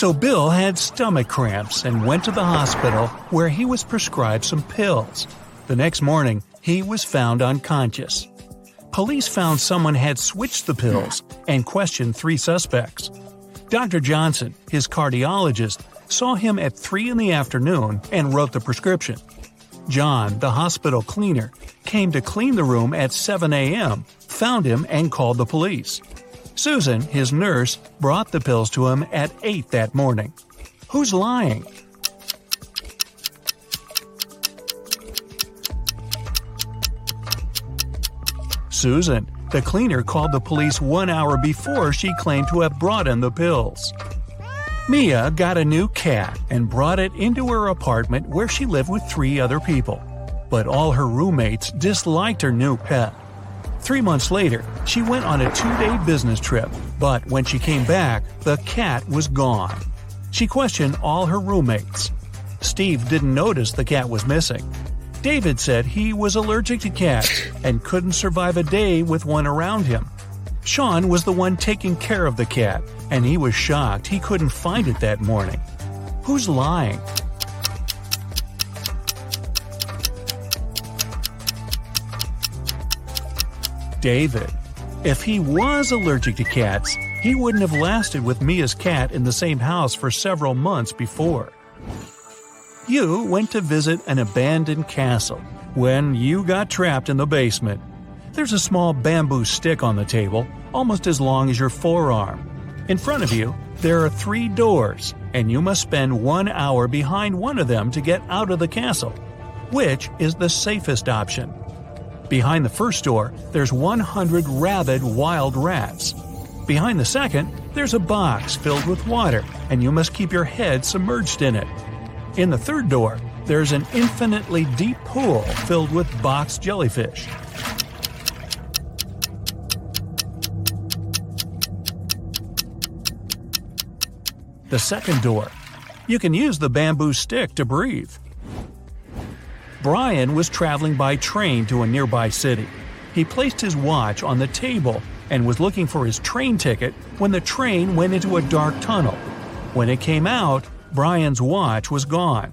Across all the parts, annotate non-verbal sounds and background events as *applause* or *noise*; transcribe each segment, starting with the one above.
So Bill had stomach cramps and went to the hospital where he was prescribed some pills. The next morning, he was found unconscious. Police found someone had switched the pills and questioned three suspects. Dr. Johnson, his cardiologist, saw him at 3 in the afternoon and wrote the prescription. John, the hospital cleaner, came to clean the room at 7 a.m., found him, and called the police. Susan, his nurse, brought the pills to him at 8 that morning. Who's lying? Susan, the cleaner, called the police one hour before she claimed to have brought in the pills. Mia got a new cat and brought it into her apartment where she lived with three other people. But all her roommates disliked her new pet. Three months later, she went on a two day business trip, but when she came back, the cat was gone. She questioned all her roommates. Steve didn't notice the cat was missing. David said he was allergic to cats and couldn't survive a day with one around him. Sean was the one taking care of the cat, and he was shocked he couldn't find it that morning. Who's lying? David. If he was allergic to cats, he wouldn't have lasted with Mia's cat in the same house for several months before. You went to visit an abandoned castle when you got trapped in the basement. There's a small bamboo stick on the table, almost as long as your forearm. In front of you, there are three doors, and you must spend one hour behind one of them to get out of the castle. Which is the safest option? Behind the first door, there's 100 rabid wild rats. Behind the second, there's a box filled with water, and you must keep your head submerged in it. In the third door, there's an infinitely deep pool filled with box jellyfish. The second door. You can use the bamboo stick to breathe. Brian was traveling by train to a nearby city. He placed his watch on the table and was looking for his train ticket when the train went into a dark tunnel. When it came out, Brian's watch was gone.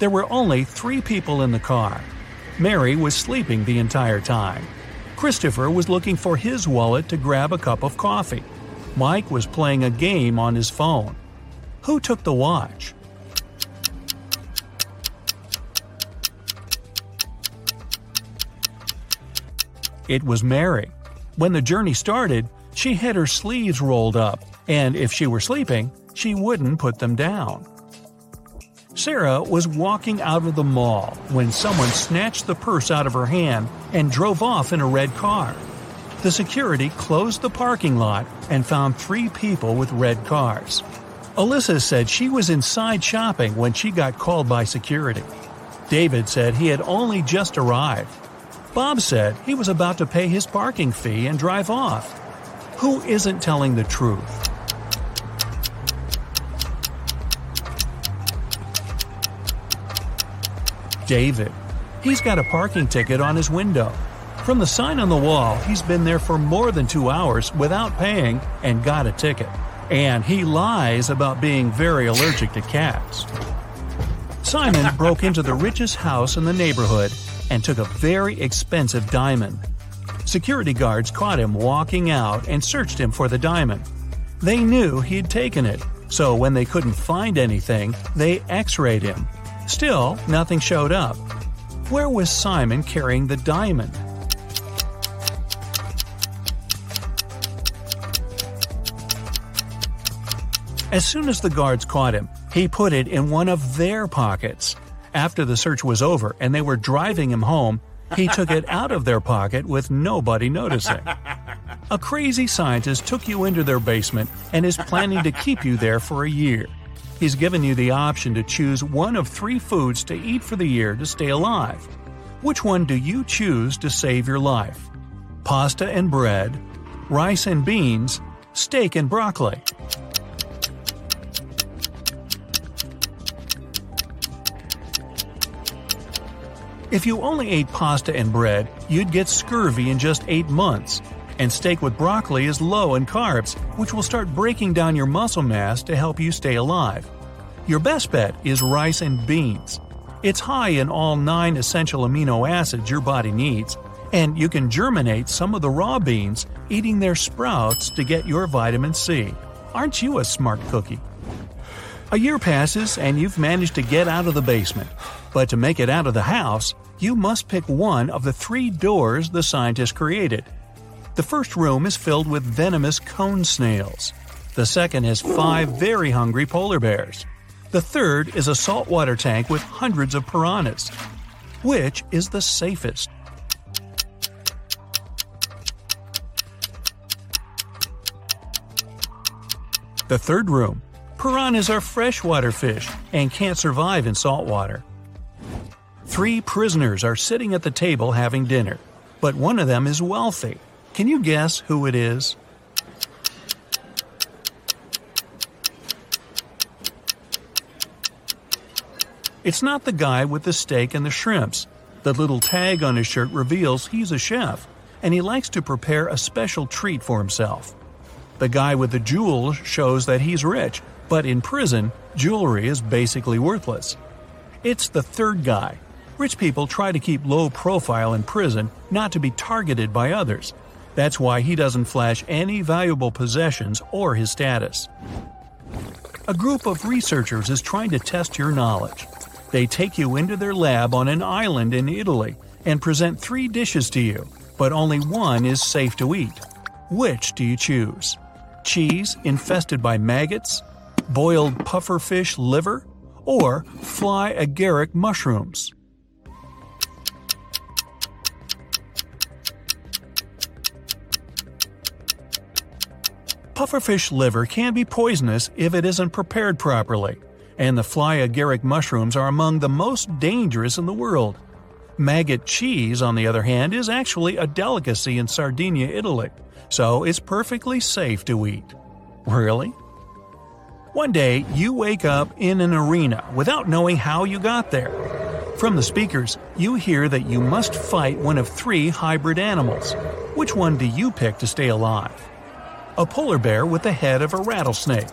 There were only three people in the car. Mary was sleeping the entire time. Christopher was looking for his wallet to grab a cup of coffee. Mike was playing a game on his phone. Who took the watch? It was Mary. When the journey started, she had her sleeves rolled up, and if she were sleeping, she wouldn't put them down. Sarah was walking out of the mall when someone snatched the purse out of her hand and drove off in a red car. The security closed the parking lot and found three people with red cars. Alyssa said she was inside shopping when she got called by security. David said he had only just arrived. Bob said he was about to pay his parking fee and drive off. Who isn't telling the truth? David. He's got a parking ticket on his window. From the sign on the wall, he's been there for more than two hours without paying and got a ticket. And he lies about being very allergic to cats. Simon broke into the richest house in the neighborhood and took a very expensive diamond. Security guards caught him walking out and searched him for the diamond. They knew he'd taken it, so when they couldn't find anything, they x rayed him. Still, nothing showed up. Where was Simon carrying the diamond? As soon as the guards caught him, he put it in one of their pockets. After the search was over and they were driving him home, he *laughs* took it out of their pocket with nobody noticing. A crazy scientist took you into their basement and is planning to keep you there for a year. He's given you the option to choose one of three foods to eat for the year to stay alive. Which one do you choose to save your life? Pasta and bread, rice and beans, steak and broccoli. If you only ate pasta and bread, you'd get scurvy in just 8 months. And steak with broccoli is low in carbs, which will start breaking down your muscle mass to help you stay alive. Your best bet is rice and beans. It's high in all nine essential amino acids your body needs, and you can germinate some of the raw beans, eating their sprouts to get your vitamin C. Aren't you a smart cookie? A year passes and you've managed to get out of the basement. But to make it out of the house, you must pick one of the three doors the scientists created. The first room is filled with venomous cone snails. The second has five very hungry polar bears. The third is a saltwater tank with hundreds of piranhas. Which is the safest? The third room. Piranhas are freshwater fish and can't survive in saltwater. Three prisoners are sitting at the table having dinner, but one of them is wealthy. Can you guess who it is? It's not the guy with the steak and the shrimps. The little tag on his shirt reveals he's a chef, and he likes to prepare a special treat for himself. The guy with the jewels shows that he's rich, but in prison, jewelry is basically worthless. It's the third guy. Rich people try to keep low profile in prison not to be targeted by others. That's why he doesn't flash any valuable possessions or his status. A group of researchers is trying to test your knowledge. They take you into their lab on an island in Italy and present three dishes to you, but only one is safe to eat. Which do you choose? Cheese infested by maggots, boiled pufferfish liver, or fly agaric mushrooms. Pufferfish liver can be poisonous if it isn't prepared properly, and the fly agaric mushrooms are among the most dangerous in the world. Maggot cheese, on the other hand, is actually a delicacy in Sardinia, Italy, so it's perfectly safe to eat. Really? One day, you wake up in an arena without knowing how you got there. From the speakers, you hear that you must fight one of three hybrid animals. Which one do you pick to stay alive? A polar bear with the head of a rattlesnake,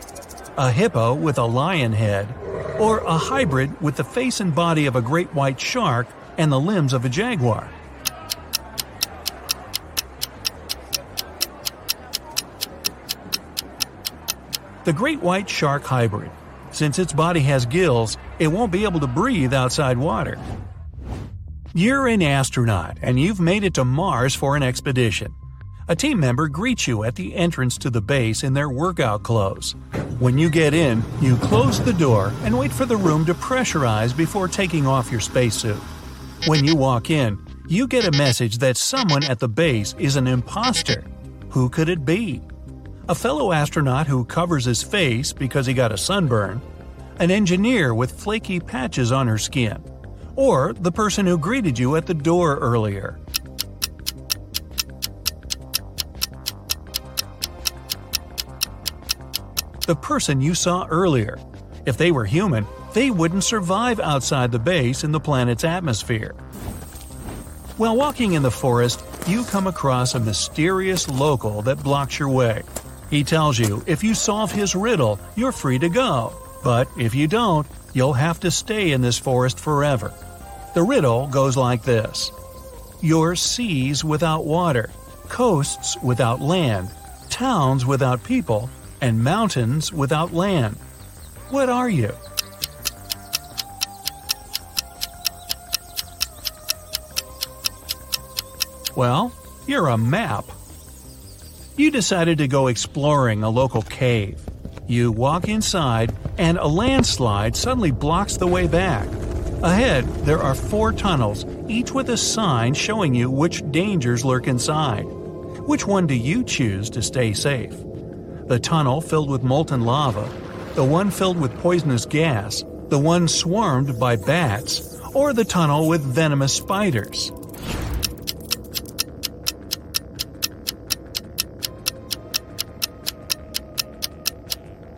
a hippo with a lion head, or a hybrid with the face and body of a great white shark and the limbs of a jaguar. The great white shark hybrid. Since its body has gills, it won't be able to breathe outside water. You're an astronaut and you've made it to Mars for an expedition. A team member greets you at the entrance to the base in their workout clothes. When you get in, you close the door and wait for the room to pressurize before taking off your spacesuit. When you walk in, you get a message that someone at the base is an imposter. Who could it be? A fellow astronaut who covers his face because he got a sunburn, an engineer with flaky patches on her skin, or the person who greeted you at the door earlier. The person you saw earlier. If they were human, they wouldn't survive outside the base in the planet's atmosphere. While walking in the forest, you come across a mysterious local that blocks your way. He tells you if you solve his riddle, you're free to go. But if you don't, you'll have to stay in this forest forever. The riddle goes like this Your seas without water, coasts without land, towns without people, and mountains without land. What are you? Well, you're a map. You decided to go exploring a local cave. You walk inside, and a landslide suddenly blocks the way back. Ahead, there are four tunnels, each with a sign showing you which dangers lurk inside. Which one do you choose to stay safe? The tunnel filled with molten lava, the one filled with poisonous gas, the one swarmed by bats, or the tunnel with venomous spiders.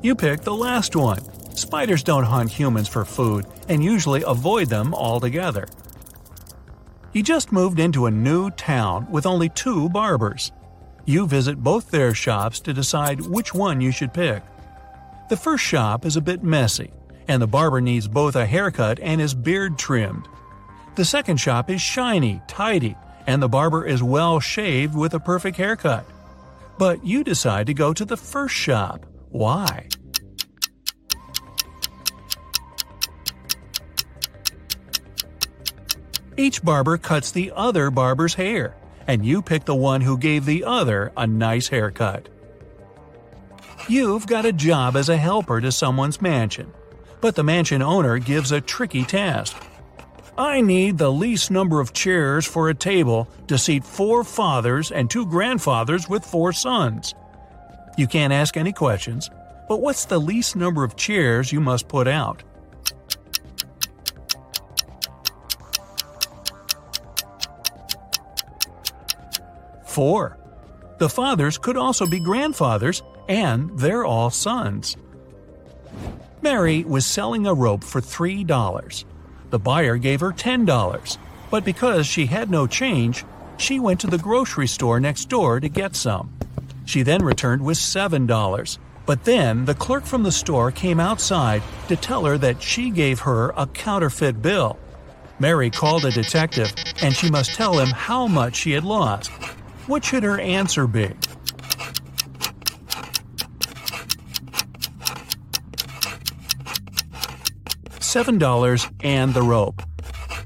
You pick the last one. Spiders don't hunt humans for food and usually avoid them altogether. You just moved into a new town with only two barbers. You visit both their shops to decide which one you should pick. The first shop is a bit messy, and the barber needs both a haircut and his beard trimmed. The second shop is shiny, tidy, and the barber is well shaved with a perfect haircut. But you decide to go to the first shop. Why? Each barber cuts the other barber's hair, and you pick the one who gave the other a nice haircut. You've got a job as a helper to someone's mansion, but the mansion owner gives a tricky task. I need the least number of chairs for a table to seat four fathers and two grandfathers with four sons. You can't ask any questions, but what's the least number of chairs you must put out? Four. The fathers could also be grandfathers, and they're all sons. Mary was selling a rope for $3. The buyer gave her $10, but because she had no change, she went to the grocery store next door to get some. She then returned with $7, but then the clerk from the store came outside to tell her that she gave her a counterfeit bill. Mary called a detective, and she must tell him how much she had lost. What should her answer be? $7 and the rope.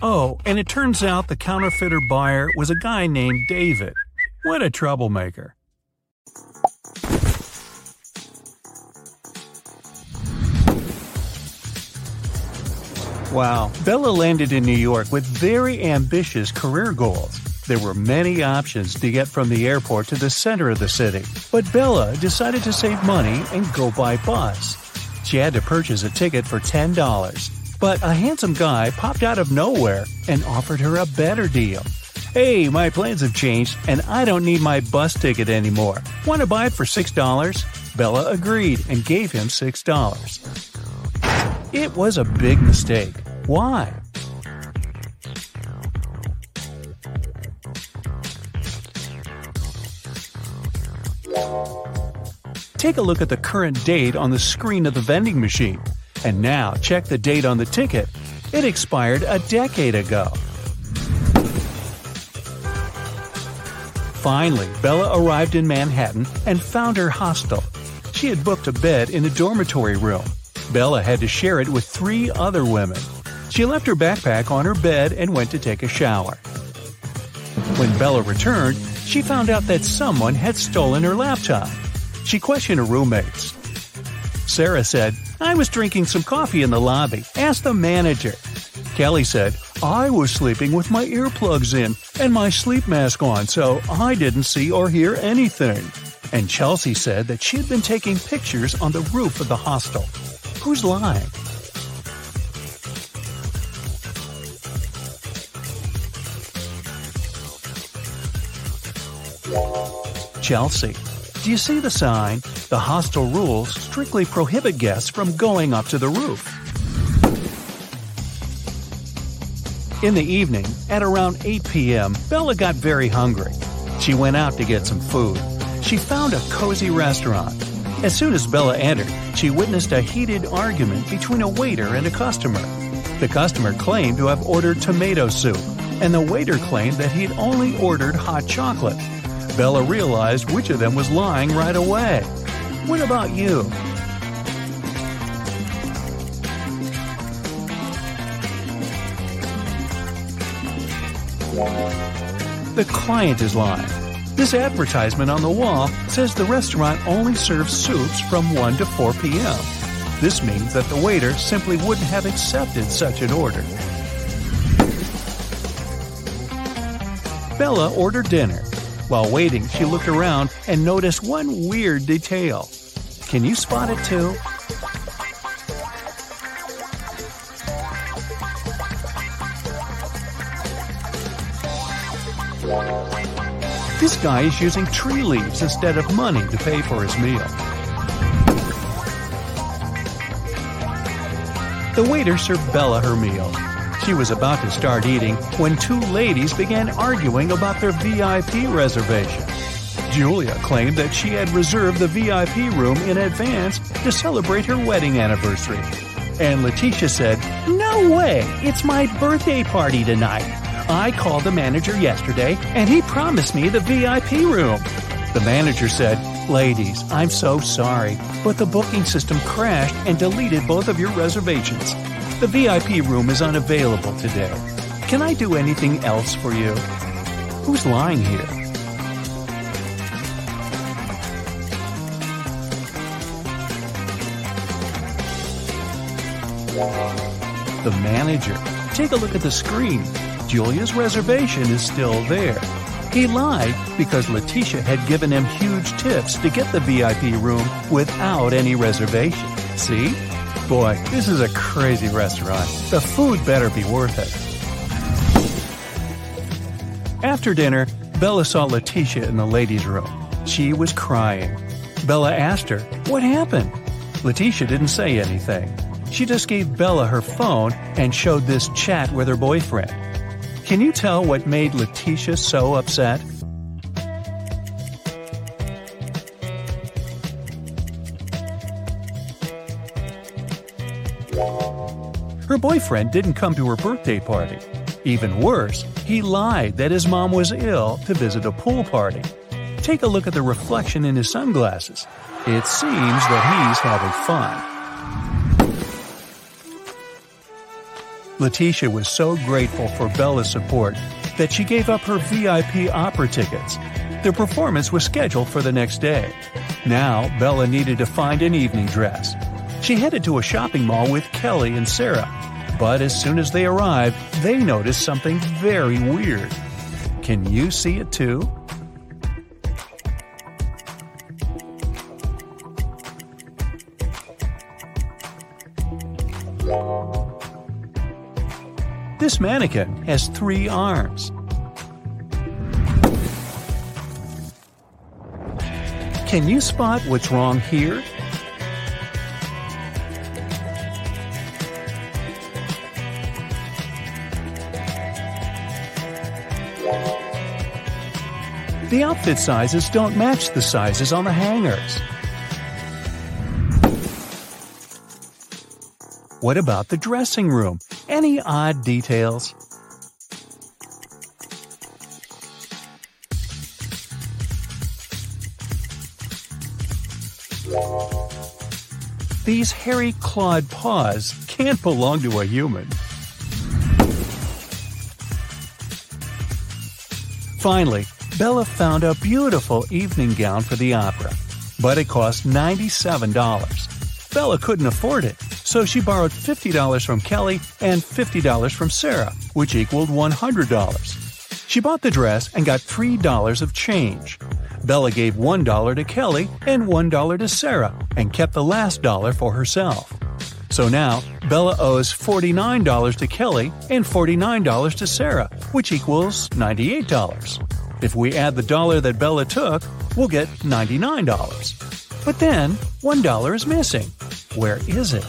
Oh, and it turns out the counterfeiter buyer was a guy named David. What a troublemaker. Wow, Bella landed in New York with very ambitious career goals. There were many options to get from the airport to the center of the city, but Bella decided to save money and go by bus. She had to purchase a ticket for $10, but a handsome guy popped out of nowhere and offered her a better deal. Hey, my plans have changed and I don't need my bus ticket anymore. Want to buy it for $6? Bella agreed and gave him $6. It was a big mistake. Why? Take a look at the current date on the screen of the vending machine. And now check the date on the ticket. It expired a decade ago. Finally, Bella arrived in Manhattan and found her hostel. She had booked a bed in a dormitory room. Bella had to share it with three other women. She left her backpack on her bed and went to take a shower. When Bella returned, she found out that someone had stolen her laptop. She questioned her roommates. Sarah said, I was drinking some coffee in the lobby. Ask the manager. Kelly said, I was sleeping with my earplugs in and my sleep mask on, so I didn't see or hear anything. And Chelsea said that she had been taking pictures on the roof of the hostel. Who's lying? Chelsea. Do you see the sign? The hostel rules strictly prohibit guests from going up to the roof. In the evening, at around 8 p.m., Bella got very hungry. She went out to get some food. She found a cozy restaurant. As soon as Bella entered, she witnessed a heated argument between a waiter and a customer. The customer claimed to have ordered tomato soup, and the waiter claimed that he'd only ordered hot chocolate. Bella realized which of them was lying right away. What about you? The client is lying. This advertisement on the wall says the restaurant only serves soups from 1 to 4 p.m. This means that the waiter simply wouldn't have accepted such an order. Bella ordered dinner. While waiting, she looked around and noticed one weird detail. Can you spot it too? This guy is using tree leaves instead of money to pay for his meal. The waiter served Bella her meal. She was about to start eating when two ladies began arguing about their VIP reservation. Julia claimed that she had reserved the VIP room in advance to celebrate her wedding anniversary. And Letitia said, No way! It's my birthday party tonight. I called the manager yesterday and he promised me the VIP room. The manager said, Ladies, I'm so sorry, but the booking system crashed and deleted both of your reservations. The VIP room is unavailable today. Can I do anything else for you? Who's lying here? The manager. Take a look at the screen. Julia's reservation is still there. He lied because Letitia had given him huge tips to get the VIP room without any reservation. See? Boy, this is a crazy restaurant. The food better be worth it. After dinner, Bella saw Letitia in the ladies' room. She was crying. Bella asked her, What happened? Letitia didn't say anything. She just gave Bella her phone and showed this chat with her boyfriend. Can you tell what made Letitia so upset? Boyfriend didn't come to her birthday party. Even worse, he lied that his mom was ill to visit a pool party. Take a look at the reflection in his sunglasses. It seems that he's having fun. Letitia was so grateful for Bella's support that she gave up her VIP opera tickets. The performance was scheduled for the next day. Now, Bella needed to find an evening dress. She headed to a shopping mall with Kelly and Sarah, but as soon as they arrive, they notice something very weird. Can you see it too? This mannequin has three arms. Can you spot what's wrong here? The outfit sizes don't match the sizes on the hangers. What about the dressing room? Any odd details? These hairy clawed paws can't belong to a human. Finally, Bella found a beautiful evening gown for the opera, but it cost $97. Bella couldn't afford it, so she borrowed $50 from Kelly and $50 from Sarah, which equaled $100. She bought the dress and got $3 of change. Bella gave $1 to Kelly and $1 to Sarah and kept the last dollar for herself. So now, Bella owes $49 to Kelly and $49 to Sarah, which equals $98. If we add the dollar that Bella took, we'll get $99. But then, $1 is missing. Where is it?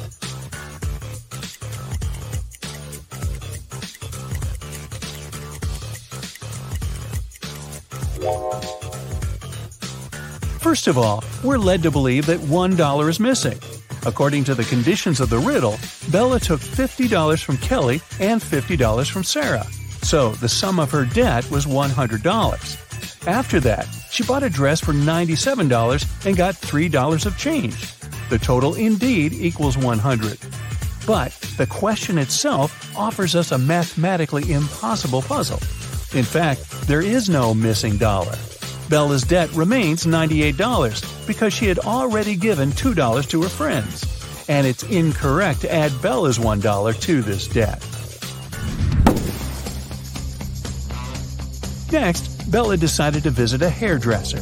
First of all, we're led to believe that $1 is missing. According to the conditions of the riddle, Bella took $50 from Kelly and $50 from Sarah. So the sum of her debt was $100. After that, she bought a dress for $97 and got $3 of change. The total indeed equals 100. But the question itself offers us a mathematically impossible puzzle. In fact, there is no missing dollar. Bella's debt remains $98 because she had already given $2 to her friends. And it's incorrect to add Bella's $1 to this debt. Next, Bella decided to visit a hairdresser.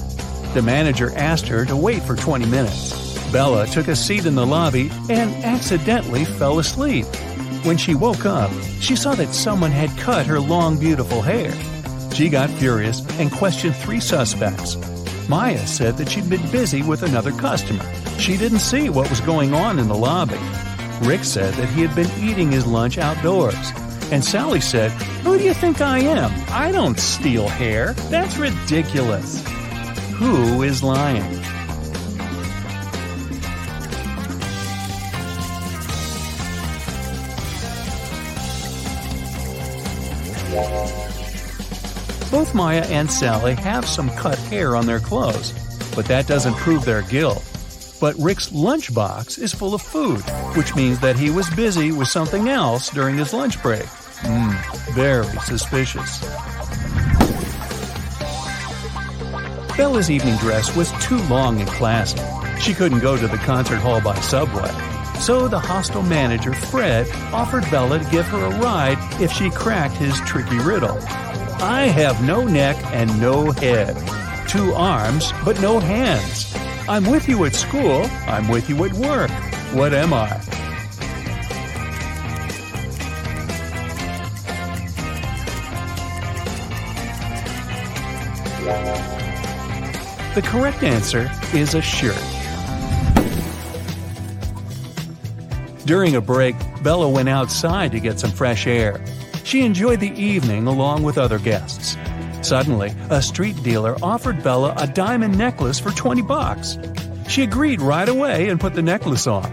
The manager asked her to wait for 20 minutes. Bella took a seat in the lobby and accidentally fell asleep. When she woke up, she saw that someone had cut her long, beautiful hair. She got furious and questioned three suspects. Maya said that she'd been busy with another customer. She didn't see what was going on in the lobby. Rick said that he had been eating his lunch outdoors. And Sally said, Who do you think I am? I don't steal hair. That's ridiculous. who is lying. Both Maya and Sally have some cut hair on their clothes, but that doesn't prove their guilt. But Rick's lunchbox is full of food, which means that he was busy with something else during his lunch break. Mmm, very suspicious. Bella's evening dress was too long and classy. She couldn't go to the concert hall by subway. So the hostel manager, Fred, offered Bella to give her a ride if she cracked his tricky riddle. I have no neck and no head. Two arms, but no hands. I'm with you at school. I'm with you at work. What am I? The correct answer is a shirt. During a break, Bella went outside to get some fresh air. She enjoyed the evening along with other guests. Suddenly, a street dealer offered Bella a diamond necklace for 20 bucks. She agreed right away and put the necklace on.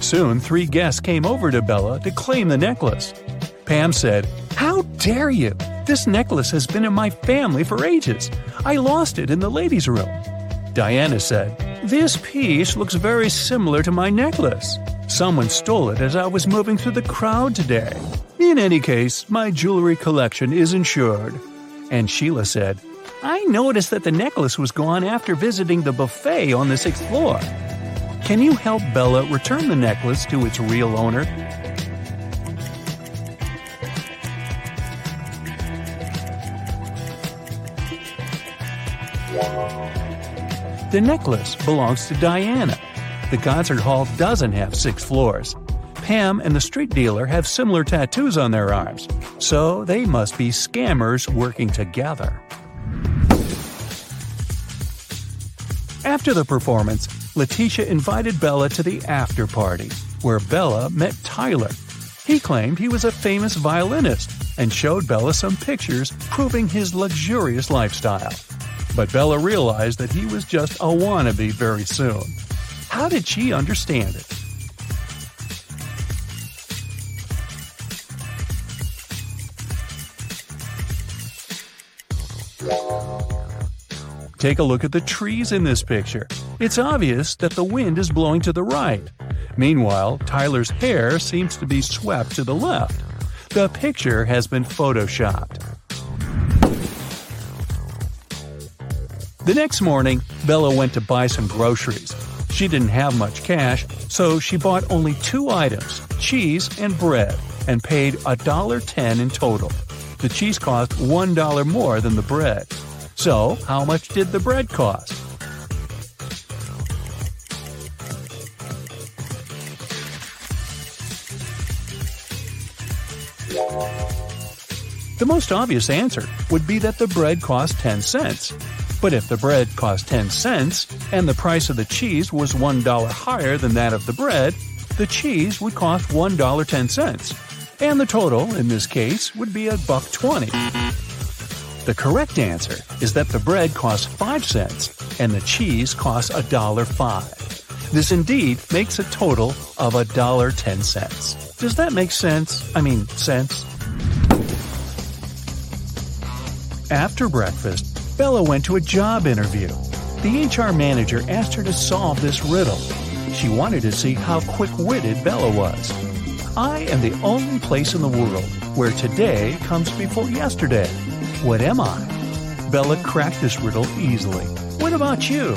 Soon, three guests came over to Bella to claim the necklace. Pam said, How dare you! This necklace has been in my family for ages. I lost it in the ladies' room. Diana said, This piece looks very similar to my necklace. Someone stole it as I was moving through the crowd today. In any case, my jewelry collection is insured. And Sheila said, I noticed that the necklace was gone after visiting the buffet on the sixth floor. Can you help Bella return the necklace to its real owner? The necklace belongs to Diana. The concert hall doesn't have six floors. Pam and the street dealer have similar tattoos on their arms, so they must be scammers working together. After the performance, Letitia invited Bella to the after party, where Bella met Tyler. He claimed he was a famous violinist and showed Bella some pictures proving his luxurious lifestyle. But Bella realized that he was just a wannabe very soon. How did she understand it? Take a look at the trees in this picture. It's obvious that the wind is blowing to the right. Meanwhile, Tyler's hair seems to be swept to the left. The picture has been photoshopped. The next morning, Bella went to buy some groceries. She didn't have much cash, so she bought only two items cheese and bread and paid $1.10 in total. The cheese cost $1 more than the bread. So, how much did the bread cost? The most obvious answer would be that the bread cost 10 cents. But if the bread cost 10 cents and the price of the cheese was $1 higher than that of the bread, the cheese would cost $1.10. And the total, in this case, would be a buck 20. The correct answer is that the bread costs 5 cents and the cheese costs $1.05. This indeed makes a total of $1.10. Does that make sense? I mean, sense? After breakfast, Bella went to a job interview. The HR manager asked her to solve this riddle. She wanted to see how quick witted Bella was. I am the only place in the world where today comes before yesterday. What am I? Bella cracked this riddle easily. What about you?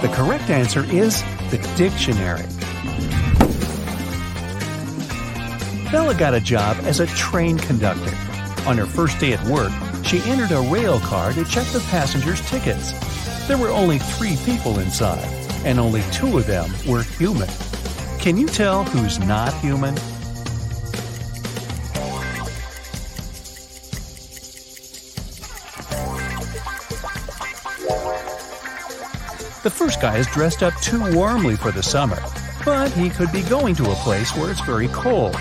The correct answer is the dictionary. Bella got a job as a train conductor. On her first day at work, she entered a rail car to check the passengers' tickets. There were only three people inside and only two of them were human. Can you tell who's not human? The first guy is dressed up too warmly for the summer, but he could be going to a place where it's very cold.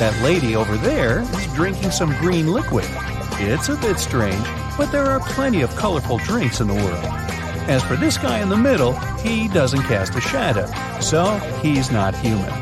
That lady over there is drinking some green liquid. It's a bit strange, but there are plenty of colorful drinks in the world. As for this guy in the middle, he doesn't cast a shadow, so he's not human.